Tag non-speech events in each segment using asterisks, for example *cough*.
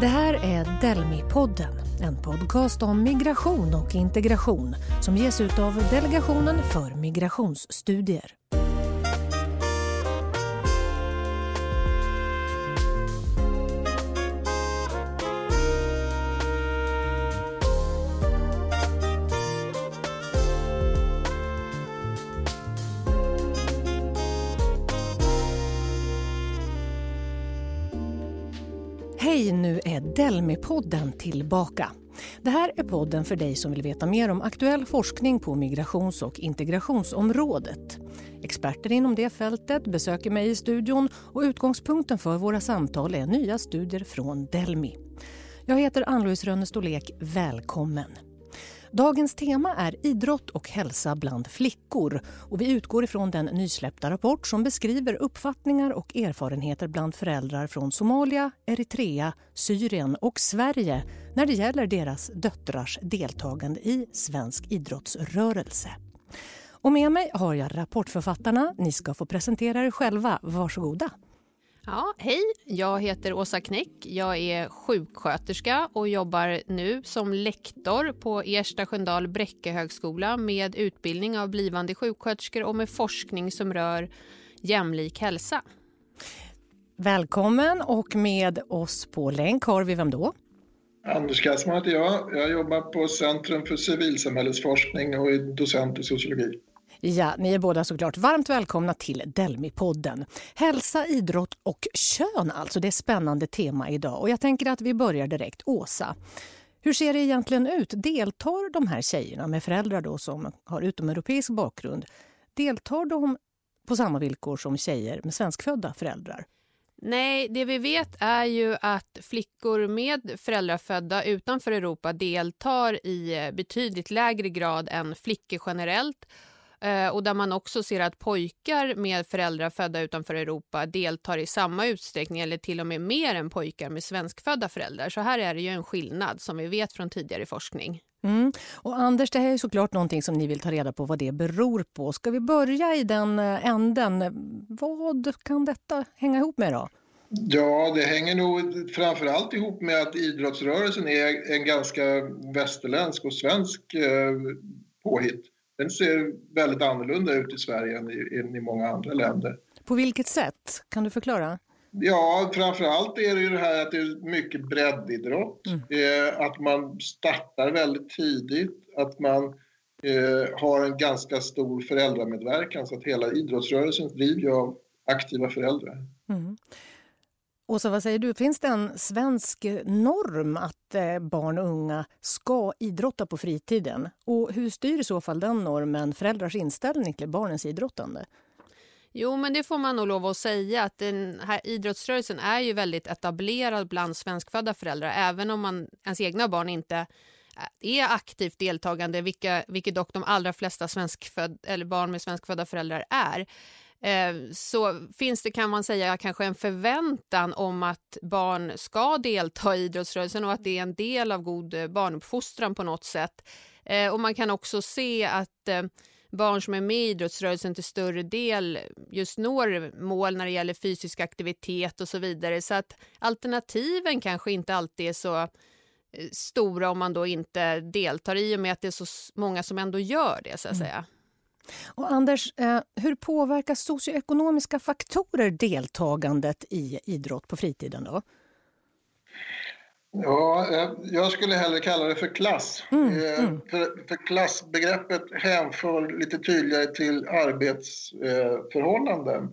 Det här är Delmi-podden, en podcast om migration och integration som ges ut av Delegationen för migrationsstudier. Hej, nu är Delmi-podden tillbaka. Det här är podden för dig som vill veta mer om aktuell forskning på migrations och integrationsområdet. Experter inom det fältet besöker mig i studion och utgångspunkten för våra samtal är nya studier från Delmi. Jag heter Ann-Louise Rönnestålek. Välkommen! Dagens tema är idrott och hälsa bland flickor. Och vi utgår ifrån den nysläppta rapport som beskriver uppfattningar och erfarenheter bland föräldrar från Somalia, Eritrea, Syrien och Sverige när det gäller deras döttrars deltagande i svensk idrottsrörelse. Och med mig har jag rapportförfattarna. Ni ska få presentera er själva. Varsågoda. Ja, hej, jag heter Åsa Knäck. Jag är sjuksköterska och jobbar nu som lektor på Ersta Sköndal Bräcke högskola med utbildning av blivande sjuksköterskor och med forskning som rör jämlik hälsa. Välkommen och med oss på länk har vi vem då? Anders Kassman heter jag. Jag jobbar på Centrum för civilsamhällesforskning och är docent i sociologi. Ja, ni är båda såklart varmt välkomna till Delmi-podden. Hälsa, idrott och kön alltså, det är spännande tema idag. Och jag tänker att vi börjar direkt. Åsa, hur ser det egentligen ut? Deltar de här tjejerna med föräldrar då som har utomeuropeisk bakgrund, deltar de på samma villkor som tjejer med svenskfödda föräldrar? Nej, det vi vet är ju att flickor med föräldrar födda utanför Europa deltar i eh, betydligt lägre grad än flickor generellt och där man också ser att pojkar med föräldrar födda utanför Europa deltar i samma utsträckning eller till och med mer än pojkar med svenskfödda föräldrar. Så här är det ju en skillnad som vi vet från tidigare forskning. Mm. Och Anders, det här är såklart någonting som ni vill ta reda på vad det beror på. Ska vi börja i den eh, änden? Vad kan detta hänga ihop med då? Ja, det hänger nog framför allt ihop med att idrottsrörelsen är en ganska västerländsk och svensk eh, påhitt den ser väldigt annorlunda ut i Sverige än i, än i många andra länder. På vilket sätt? Kan du förklara? Ja, framförallt är det ju det här att det är mycket breddidrott. Mm. Eh, att man startar väldigt tidigt, att man eh, har en ganska stor föräldramedverkan så att hela idrottsrörelsen drivs av aktiva föräldrar. Mm. Åsa, vad säger du? Finns det en svensk norm att eh, barn och unga ska idrotta på fritiden? Och hur styr i så fall den normen föräldrars inställning till barnens idrottande? Jo, men det får man nog lov att säga att den här idrottsrörelsen är ju väldigt etablerad bland svenskfödda föräldrar, även om man, ens egna barn inte eh, är aktivt deltagande, vilka, vilket dock de allra flesta svenskföd, eller barn med svenskfödda föräldrar är. Eh, så finns det kan man säga kanske en förväntan om att barn ska delta i idrottsrörelsen och att det är en del av god eh, barnuppfostran på något sätt. Eh, och man kan också se att barn som är med i idrottsrörelsen till större del just når mål när det gäller fysisk aktivitet och så vidare. Så att alternativen kanske inte alltid är så stora om man då inte deltar i och med att det är så många som ändå gör det så att mm. säga. Och Anders, eh, hur påverkar socioekonomiska faktorer deltagandet i idrott på fritiden? Då? Ja, eh, jag skulle hellre kalla det för klass. Mm, eh, mm. För, för, klassbegreppet hänför lite tydligare till arbetsförhållanden.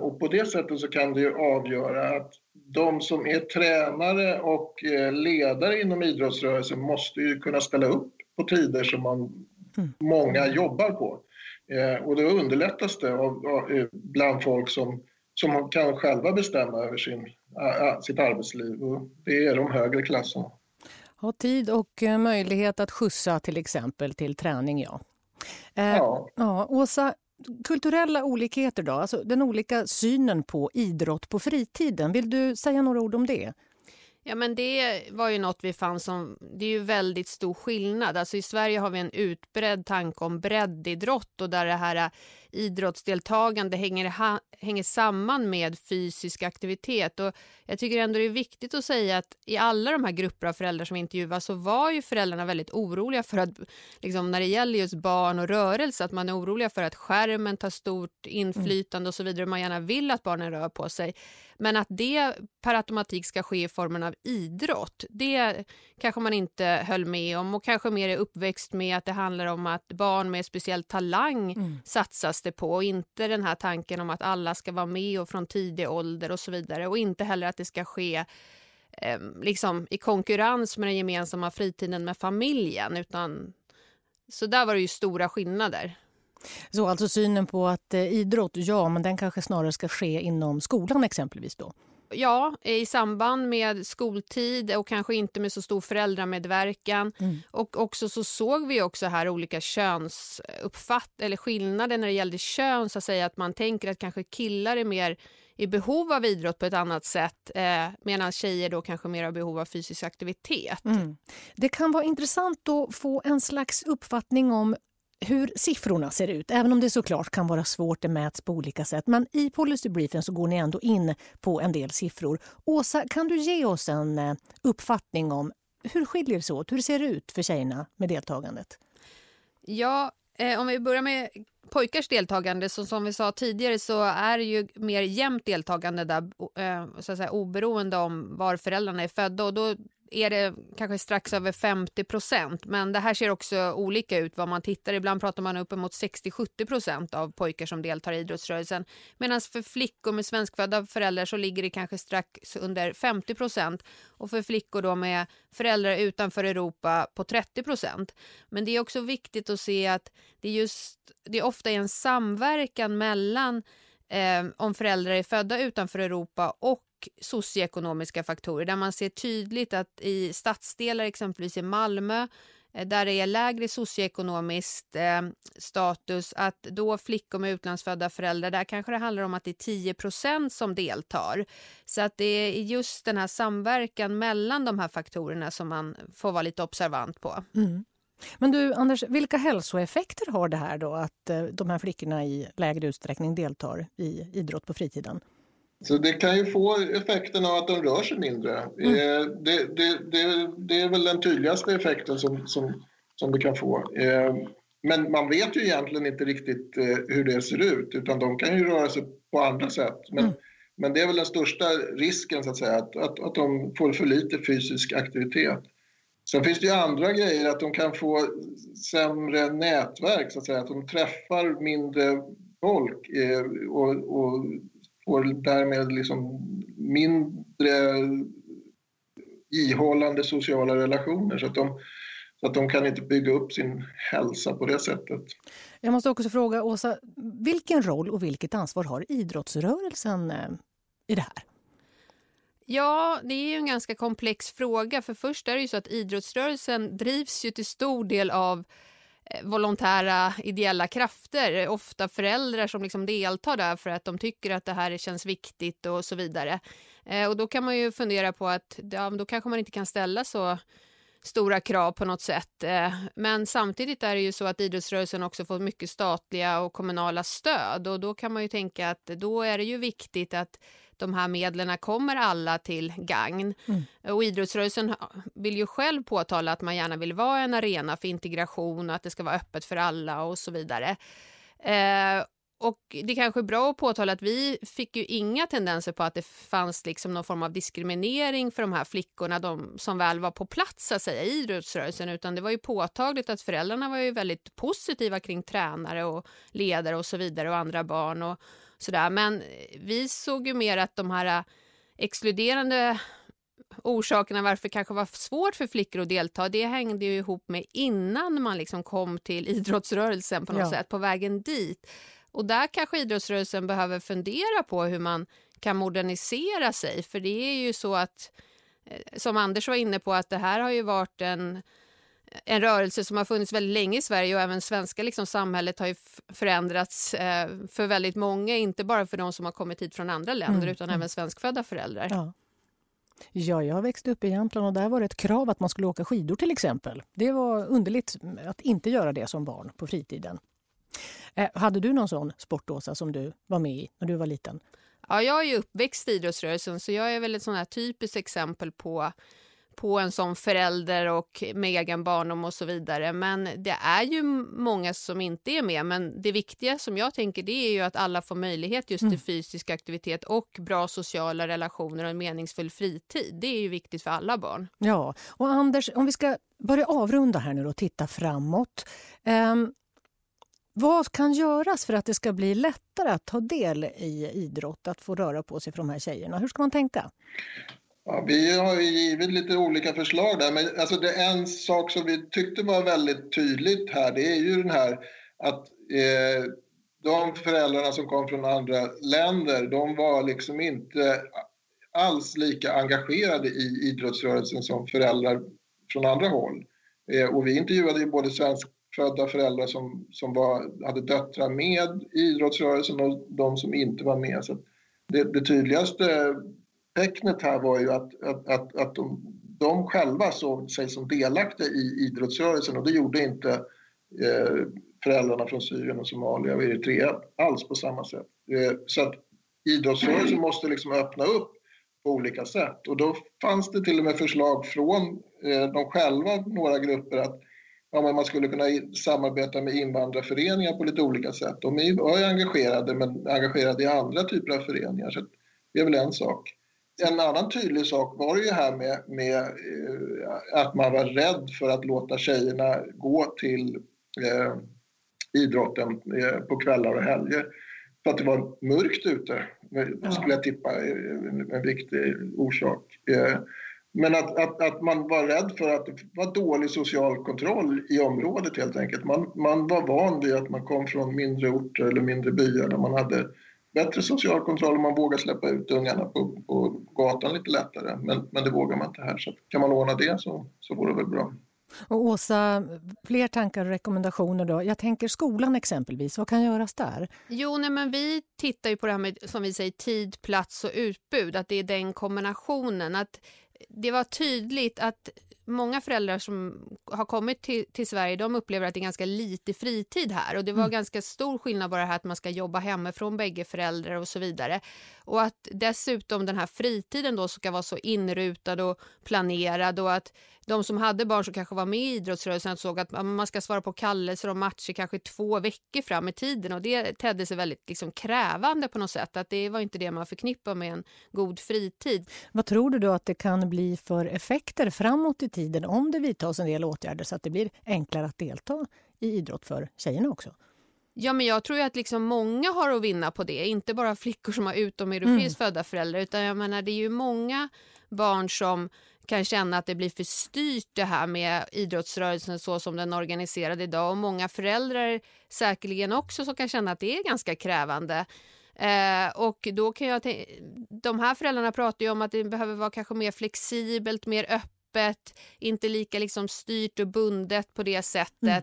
Och på det sättet så kan det ju avgöra att de som är tränare och ledare inom idrottsrörelsen måste ju kunna ställa upp på tider som man, mm. många jobbar på. Eh, och då underlättas det av, av, eh, bland folk som, som kan själva bestämma över sin, äh, sitt arbetsliv. Och det är de högre klasserna. Ha tid och möjlighet att skjutsa till exempel till träning, ja. Eh, ja. ja. Åsa, kulturella olikheter då, alltså den olika synen på idrott på fritiden. Vill du säga några ord om det? Ja, men det var ju något vi fann som, det är ju väldigt stor skillnad. Alltså i Sverige har vi en utbredd tanke om breddidrott och där det här idrottsdeltagande hänger, ha, hänger samman med fysisk aktivitet. Och jag tycker ändå det är viktigt att säga att i alla de här grupper av föräldrar som intervjuas så var ju föräldrarna väldigt oroliga för att liksom, när det gäller just barn och rörelse att man är oroliga för att skärmen tar stort inflytande och så vidare. Man gärna vill att barnen rör på sig. Men att det per automatik ska ske i formen av idrott, det kanske man inte höll med om och kanske mer är uppväxt med att det handlar om att barn med speciell talang mm. satsas det på och inte den här tanken om att alla ska vara med och från tidig ålder och så vidare och inte heller att det ska ske eh, liksom i konkurrens med den gemensamma fritiden med familjen utan så där var det ju stora skillnader. Så alltså synen på att eh, idrott, ja, men den kanske snarare ska ske inom skolan exempelvis då? Ja, i samband med skoltid och kanske inte med så stor föräldramedverkan. Mm. Och också så såg vi också här olika könsuppfatt eller skillnader när det gällde kön, så att säga att man tänker att kanske killar är mer i behov av idrott på ett annat sätt eh, medan tjejer då kanske mer har behov av fysisk aktivitet. Mm. Det kan vara intressant att få en slags uppfattning om hur siffrorna ser ut, även om det såklart kan vara svårt, det mäts på olika sätt. Men i policybriefen så går ni ändå in på en del siffror. Åsa, kan du ge oss en eh, uppfattning om hur skiljer det sig åt? Hur ser det ut för tjejerna med deltagandet? Ja, eh, om vi börjar med pojkars deltagande, så som vi sa tidigare så är det ju mer jämnt deltagande där, eh, så att säga, oberoende om var föräldrarna är födda. Och då är det kanske strax över 50 procent. Men det här ser också olika ut vad man tittar. Ibland pratar man uppemot 60-70 procent av pojkar som deltar i idrottsrörelsen. Medan för flickor med svenskfödda föräldrar så ligger det kanske strax under 50 procent. Och för flickor då med föräldrar utanför Europa på 30 procent. Men det är också viktigt att se att det just, det är ofta en samverkan mellan eh, om föräldrar är födda utanför Europa och socioekonomiska faktorer där man ser tydligt att i stadsdelar, exempelvis i Malmö, eh, där det är lägre socioekonomisk eh, status, att då flickor med utlandsfödda föräldrar, där kanske det handlar om att det är 10% som deltar. Så att det är just den här samverkan mellan de här faktorerna som man får vara lite observant på. Mm. Men du Anders, vilka hälsoeffekter har det här då att eh, de här flickorna i lägre utsträckning deltar i idrott på fritiden? Så det kan ju få effekten av att de rör sig mindre. Mm. Eh, det, det, det, det, är väl den tydligaste effekten som, som, som det kan få. Eh, men man vet ju egentligen inte riktigt eh, hur det ser ut utan de kan ju röra sig på andra sätt. Men, mm. men det är väl den största risken så att säga, att, att, att de får för lite fysisk aktivitet. Sen finns det ju andra grejer, att de kan få sämre nätverk, så att säga, att de träffar mindre folk och, och får därmed liksom mindre ihållande sociala relationer så att, de, så att de kan inte bygga upp sin hälsa på det sättet. Jag måste också fråga Åsa, vilken roll och vilket ansvar har idrottsrörelsen eh, i det här? Ja, det är ju en ganska komplex fråga. För först är det ju så att idrottsrörelsen drivs ju till stor del av Eh, Eh, volontära ideella krafter, ofta föräldrar som liksom deltar där för att de tycker att det här känns viktigt och så vidare. Eh, och då kan man ju fundera på att ja, då kanske man inte kan ställa så stora krav på något sätt. Eh, men samtidigt är det ju så att idrottsrörelsen också får mycket statliga och kommunala stöd och då kan man ju tänka att då är det ju viktigt att de här medlen kommer alla till gagn. Mm. Och idrottsrörelsen vill ju själv påtala att man gärna vill vara en arena för integration och att det ska vara öppet för alla och så vidare. Eh, och det är kanske är bra att påtala att vi fick ju inga tendenser på att det fanns liksom någon form av diskriminering för de här flickorna, de som väl var på plats att säga, i idrottsrörelsen, utan det var ju påtagligt att föräldrarna var ju väldigt positiva kring tränare och ledare och så vidare och andra barn och sådär. Men vi såg ju mer att de här exkluderande orsakerna varför det kanske var svårt för flickor att delta, det hängde ju ihop med innan man liksom kom till *laughs* idrottsrörelsen på något ja. sätt, på vägen dit. Och där kanske idrottsrörelsen behöver fundera på hur man kan modernisera sig. För det är ju så att, eh, som Anders var inne på, att det här har ju varit en, en rörelse som har funnits väldigt länge i Sverige och även svenska liksom, samhället har ju förändrats eh, för väldigt många, inte bara för de som har kommit hit från andra länder mm. utan mm. även svenskfödda föräldrar. Ja. Ja, jag växte upp i Jämtland och där var det ett krav att man skulle åka skidor till exempel. Det var underligt att inte göra det som barn på fritiden. Eh, hade du någon sån sport, Åsa, som du var med i när du var liten? Ja, jag är ju uppväxt i idrottsrörelsen så jag är väl ett sånt här typiskt exempel på på en sån förälder och med egen barndom och så vidare. Men det är ju många som inte är med. Men det viktiga som jag tänker det är ju att alla får möjlighet just till mm. fysisk aktivitet och bra sociala relationer och en meningsfull fritid. Det är ju viktigt för alla barn. Ja, och Anders, om vi ska börja avrunda här nu och titta framåt. Um, vad kan göras för att det ska bli lättare att ta del i idrott, att få röra på sig för de här tjejerna? Hur ska man tänka? Ja, vi har givit lite olika förslag där, men alltså det är en sak som vi tyckte var väldigt tydligt här, det är ju den här att eh, de föräldrarna som kom från andra länder, de var liksom inte alls lika engagerade i idrottsrörelsen som föräldrar från andra håll. Eh, och vi intervjuade ju både födda föräldrar som, som var, hade döttrar med i idrottsrörelsen och de som inte var med. Så det, det tydligaste tecknet här var ju att, att, att, att de, de själva såg sig som delaktiga i idrottsrörelsen och det gjorde inte eh, föräldrarna från Syrien och Somalia och Eritrea alls på samma sätt. Eh, så att idrottsrörelsen måste liksom öppna upp på olika sätt och då fanns det till och med förslag från eh, de själva, några grupper, att ja, men man skulle kunna samarbeta med invandrarföreningar på lite olika sätt. De är ju engagerade, men engagerade i andra typer av föreningar. Så det är väl en sak en annan tydlig sak var det ju här med, med eh, att man var rädd för att låta tjejerna gå till eh, idrotten eh, på kvällar och helger. För att det var mörkt ute, skulle jag tippa en, en viktig orsak. Eh, men att, att, att man var rädd för att det var dålig social kontroll i området helt enkelt. Man, man var van vid att man kom från mindre orter eller mindre byar där man hade bättre social kontroll om man vågar släppa ut ungarna på, på gatan lite lättare. Men, men det vågar man inte här. Så kan man ordna det så, så vore det väl bra. Och Åsa, fler tankar och rekommendationer då? Jag tänker skolan exempelvis, vad kan göras där? Jo, nej, men vi tittar ju på det här med som vi säger tid, plats och utbud, att det är den kombinationen. Att det var tydligt att många föräldrar som har kommit till, till Sverige de upplever att det är ganska lite fritid här och det var mm. ganska stor skillnad bara här att man ska jobba hemifrån bägge föräldrar och så vidare. Och att dessutom den här fritiden då ska vara så inrutad och planerad och att de som hade barn som kanske var med i idrottsrörelsen såg att man ska svara på kallelser och matcher kanske två veckor fram i tiden och det tedde sig väldigt liksom krävande på något sätt. Att det var inte det man förknippar med en god fritid. Vad tror du då att det kan bli för effekter framåt i tiden om det vidtas en del åtgärder så att det blir enklare att delta i idrott för tjejerna också? Ja, men jag tror att liksom många har att vinna på det. Inte bara flickor som har utomeuropeiskt mm. födda föräldrar utan jag menar, det är ju många barn som kan känna att det blir för styrt det här med idrottsrörelsen så som den är organiserad idag och många föräldrar säkerligen också som kan känna att det är ganska krävande. Eh, och då kan jag de här föräldrarna pratar ju om att det behöver vara kanske mer flexibelt, mer öppet, inte lika liksom styrt och bundet på det sättet. Mm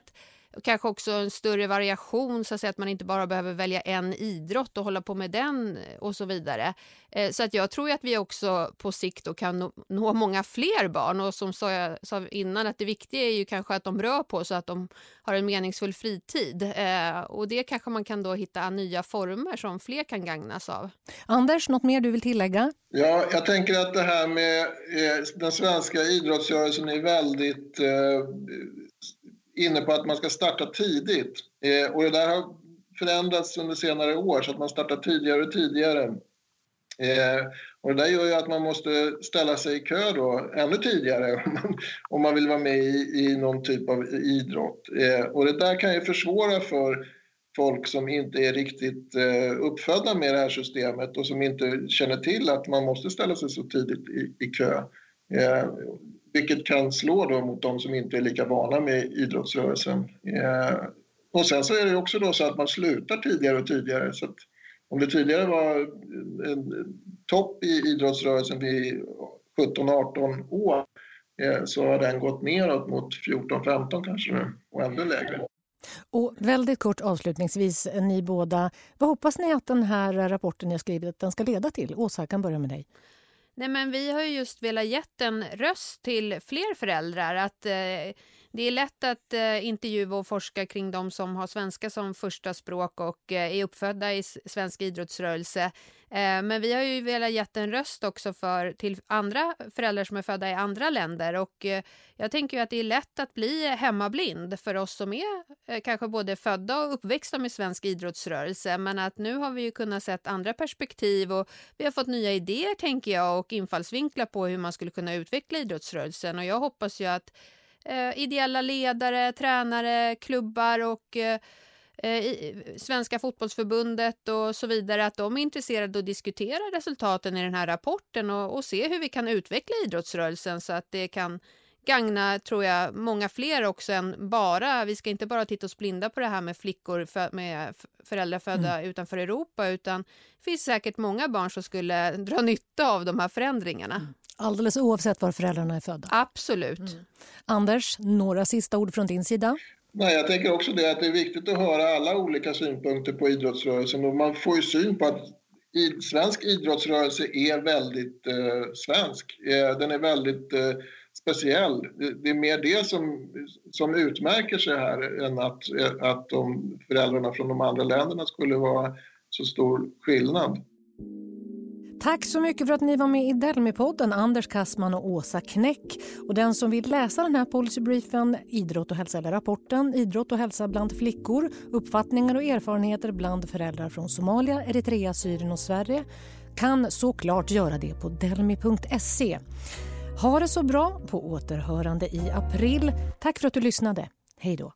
kanske också en större variation så att, säga, att man inte bara behöver välja en idrott och hålla på med den och så vidare. Eh, så att jag tror att vi också på sikt då kan nå, nå många fler barn och som sa jag sa innan att det viktiga är ju kanske att de rör på sig att de har en meningsfull fritid eh, och det kanske man kan då hitta nya former som fler kan gagnas av. Anders, något mer du vill tillägga? Ja, jag tänker att det här med eh, den svenska idrottsrörelsen är väldigt inne på att man ska starta tidigt. Eh, och det där har förändrats under senare år så att man startar tidigare och tidigare. Eh, och det där gör ju att man måste ställa sig i kö då ännu tidigare *laughs* om man, om man vill vara med i, i någon typ av idrott. Eh, och det där kan ju försvåra för folk som inte är riktigt eh, uppfödda med det här systemet och som inte känner till att man måste ställa sig så tidigt i, i kö. Eh, vilket kan slå då mot de som inte är lika vana med idrottsrörelsen. Eh, och sen så är det också då så att man slutar tidigare och tidigare. Så om det tidigare var en topp i idrottsrörelsen vid 17-18 år eh, så har den gått neråt mot 14-15 kanske nu och ännu lägre. Och väldigt kort avslutningsvis, eh, ni båda. Vad hoppas ni att den här rapporten ni skrivit den ska leda till? Åsa, jag kan börja med dig. Nej, men vi har just velat ge en röst till fler föräldrar. Att eh, det är lätt att eh, intervjua och forska kring de som har svenska som första språk och eh, är uppfödda i svensk idrottsrörelse. Eh, men vi har ju velat ge en röst också för, till andra föräldrar som är födda i andra länder. Och eh, jag tänker ju att det är lätt att bli hemmablind för oss som är eh, kanske både födda och uppväxta med svensk idrottsrörelse. Men att nu har vi ju kunnat sett andra perspektiv och vi har fått nya idéer tänker jag och infallsvinklar på hur man skulle kunna utveckla idrottsrörelsen. Och jag hoppas ju att eh, ideella ledare, tränare, klubbar och eh, Svenska fotbollsförbundet och så vidare att de är intresserade att diskutera resultaten i den här rapporten och, och se hur vi kan utveckla idrottsrörelsen så att det kan gagna, tror jag, många fler också än bara, vi ska inte bara titta oss blinda på det här med flickor för, med föräldrar födda mm. utanför Europa utan det finns säkert många barn som skulle dra nytta av de här förändringarna. Mm. Alldeles oavsett var föräldrarna är födda? Absolut. Mm. Anders, några sista ord från din sida? Nej, jag tänker också det att det är viktigt att höra alla olika synpunkter på idrottsrörelsen och man får ju syn på att i, svensk idrottsrörelse är väldigt eh, svensk. Eh, den är väldigt eh, speciell. Det är mer det som, som utmärker sig här än att, att de föräldrarna från de andra länderna skulle vara så stor skillnad. Tack så mycket för att ni var med i Delmi-podden, Anders Kassman och Åsa Knäck. Och den som vill läsa den här policybriefen, Idrott och hälsa eller rapporten Idrott och hälsa bland flickor, uppfattningar och erfarenheter bland föräldrar från Somalia, Eritrea, Syrien och Sverige kan såklart göra det på delmi.se. Ha det så bra, på återhörande i april. Tack för att du lyssnade. Hej då.